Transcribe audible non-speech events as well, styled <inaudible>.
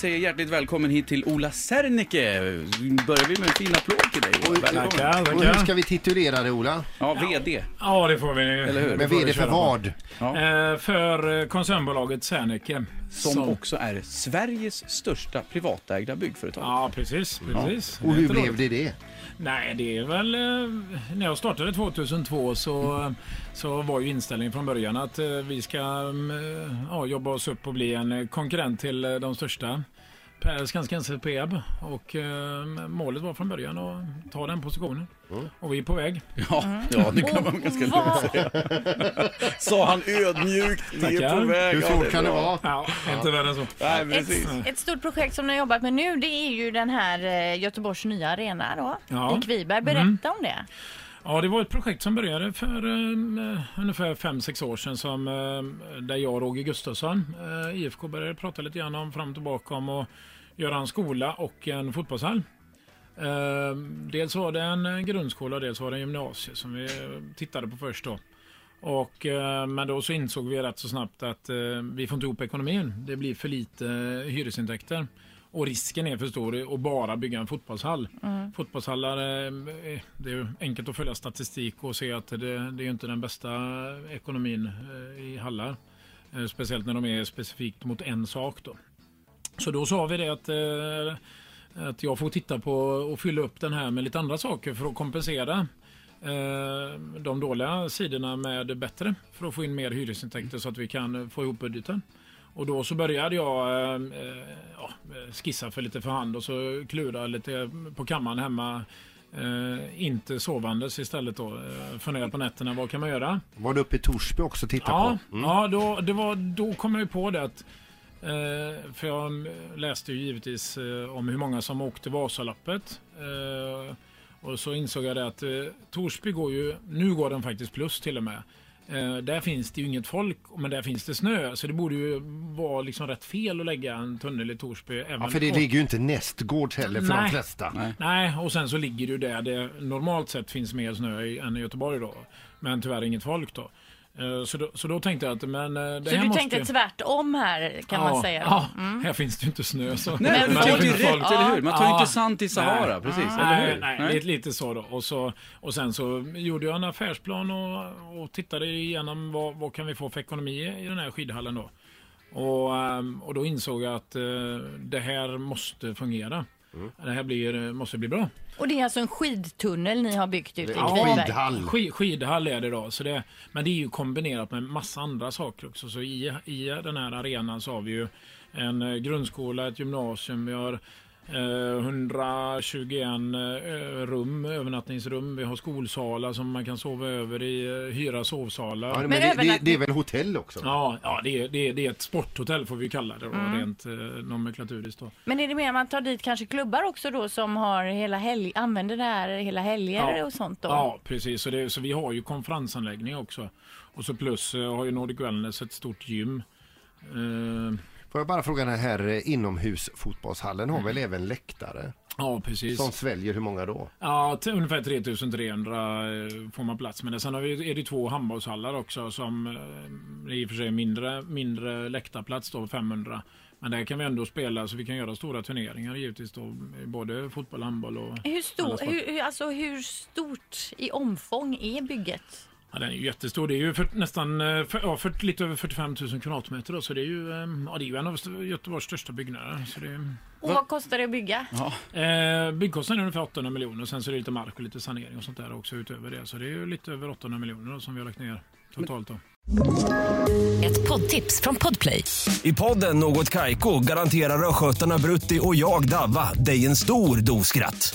säger hjärtligt välkommen hit till Ola Serneke. Börjar vi med en fin applåd till dig. Ola. Välkommen. Tackar, Och hur tackar. ska vi titulera det Ola? Ja, VD. Ja, det får vi. Eller hur? Men får vi VD för köra på. vad? Ja. Eh, för eh, koncernbolaget Serneke. Som också är Sveriges största privatägda byggföretag. Ja, precis. precis. Och hur blev det det? Nej, det är väl... Eh, när jag startade 2002 så, så var ju inställningen från början att eh, vi ska eh, ja, jobba oss upp och bli en eh, konkurrent till eh, de största. Per Skanska NCC Peab. Och eh, målet var från början att ta den positionen. Och vi är på väg. Ja, ja det kan man ganska lugnt säga. <laughs> Sa han ödmjukt. Vi är på väg. Hur svårt är kan det vara? Ja, inte värre än så. Nej, precis. Ett, ett stort projekt som ni har jobbat med nu det är ju den här eh, Göteborgs nya arena då, Ja. i Kviberg. Berätta om det. Ja, det var ett projekt som började för uh, ungefär 5-6 år sedan som, uh, där jag och Roger Gustafsson, eh, uh, IFK, började prata lite grann om fram och tillbaka om att göra en skola och en fotbollshall. Uh, dels var det en grundskola och dels var det en gymnasie som vi tittade på först då. Och, men då så insåg vi rätt så snabbt att vi får inte ihop ekonomin. Det blir för lite hyresintäkter. Och risken är för stor att bara bygga en fotbollshall. Fotbollshallar, eh, det är enkelt att följa statistik och se att det, det är inte den bästa ekonomin eh, i hallar. Eh, Speciellt när de är specifikt mot en sak då. Så då sa vi det att, eh, att jag får titta på och fylla upp den här med lite andra saker för att kompensera eh, de dåliga sidorna med bättre för att få in mer hyresintäkter så att vi kan eh, få ihop budgeten. Och då så började jag eh, ja, skissa för lite för hand och så klura lite på kammaren hemma. Eh, inte sovandes istället då. Eh, fundera på nätterna, vad kan man göra? Var du uppe i Torsby också och tittade Ja, på? Mm. ja då, det var, då kom jag ju på det att eh, för jag läste ju givetvis eh, om hur många som åkte Vasaloppet. Eh, och så insåg jag det att eh, Torsby går ju, nu går den faktiskt plus till och med. Eh, där finns det ju inget folk, men där finns det snö. Så det borde ju vara liksom rätt fel att lägga en tunnel i Torsby. Även, Ja, för det och- ligger ju inte nästgårds heller för de Nej. flesta. Nej. Nej, och sen så ligger det ju där det normalt sett finns mer snö i, än i Göteborg då. Men tyvärr inget folk då. Eh, Så då, så då tänkte jag att men, eh, det Så här du måste tänkte tvärtom här kan man Ja, säga. Ja, Mm. här finns det ju inte snö. Så. Nej, Men man tar folk- direkt, Ja. eller hur? Man tar ju Ja. inte sand i Sahara, precis. eller Nej, hur? nej, Lite, lite så då. Och, så. och sen så gjorde jag en affärsplan och, och tittade igenom vad, vad kan vi få för ekonomi i den här skidhallen då. Och, ehm, och då insåg jag att eh, det här måste fungera. Mm. Det här blir, måste bli bra. Och det är alltså en skidtunnel ni har byggt ut i Ja, Kviberg. skidhall. Skid, skidhall är det då. Så det, men det är ju kombinerat med massa andra saker också. Så i, i den här arenan så har vi ju en eh, grundskola, ett gymnasium, vi har eh, 121 eh, rum, övernattningsrum. Vi har skolsalar som man kan sova över i, eh, hyra sovsalar. Ja, Ja, men det, det, övernattning- det är väl hotell också? ja, det, är, det, är, det är ett sporthotell får vi kalla det då, Mm. rent eh, nomenklaturiskt då. Men är det mer att man tar dit kanske klubbar också då som har hela helg, använder det här hela helger Ja. och sånt då? Ja, precis. Så, det, så vi har ju konferensanläggning också. Och så plus eh, har ju Nordic Wellness ett stort gym. Eh, Får jag bara fråga den här eh, inomhusfotbollshallen har väl även läktare? ja, precis. Som sväljer hur många då? Ja, till ungefär 3300 eh, får man plats med. det. Sen har vi, är det två handbollshallar också som eh, är i och för sig mindre, mindre läktarplats då, 500. Men där kan vi ändå spela så vi kan göra stora turneringar givetvis då, både fotboll, handboll och Hur, stor, hur- alltså, hur stort i omfång är bygget? Ja, den är ju jättestor. Det är ju för, nästan eh, för, ja, för, lite över 45 000 kvadratmeter. Då, så det är ju, eh, ja, det är ju en av Göteborgs största byggnader. Så det är, Och vad kostar det att bygga? Eh, byggkostnaden är ungefär 800 miljoner. Sen så är det lite mark och lite sanering och sånt där också utöver det. Så det är ju lite över 800 miljoner som vi har lagt ner totalt. Då. Ett poddtips från Podplay. I podden Något Kaiko garanterar östgötarna Brutti och jag, Davva, dig en stor dos skratt.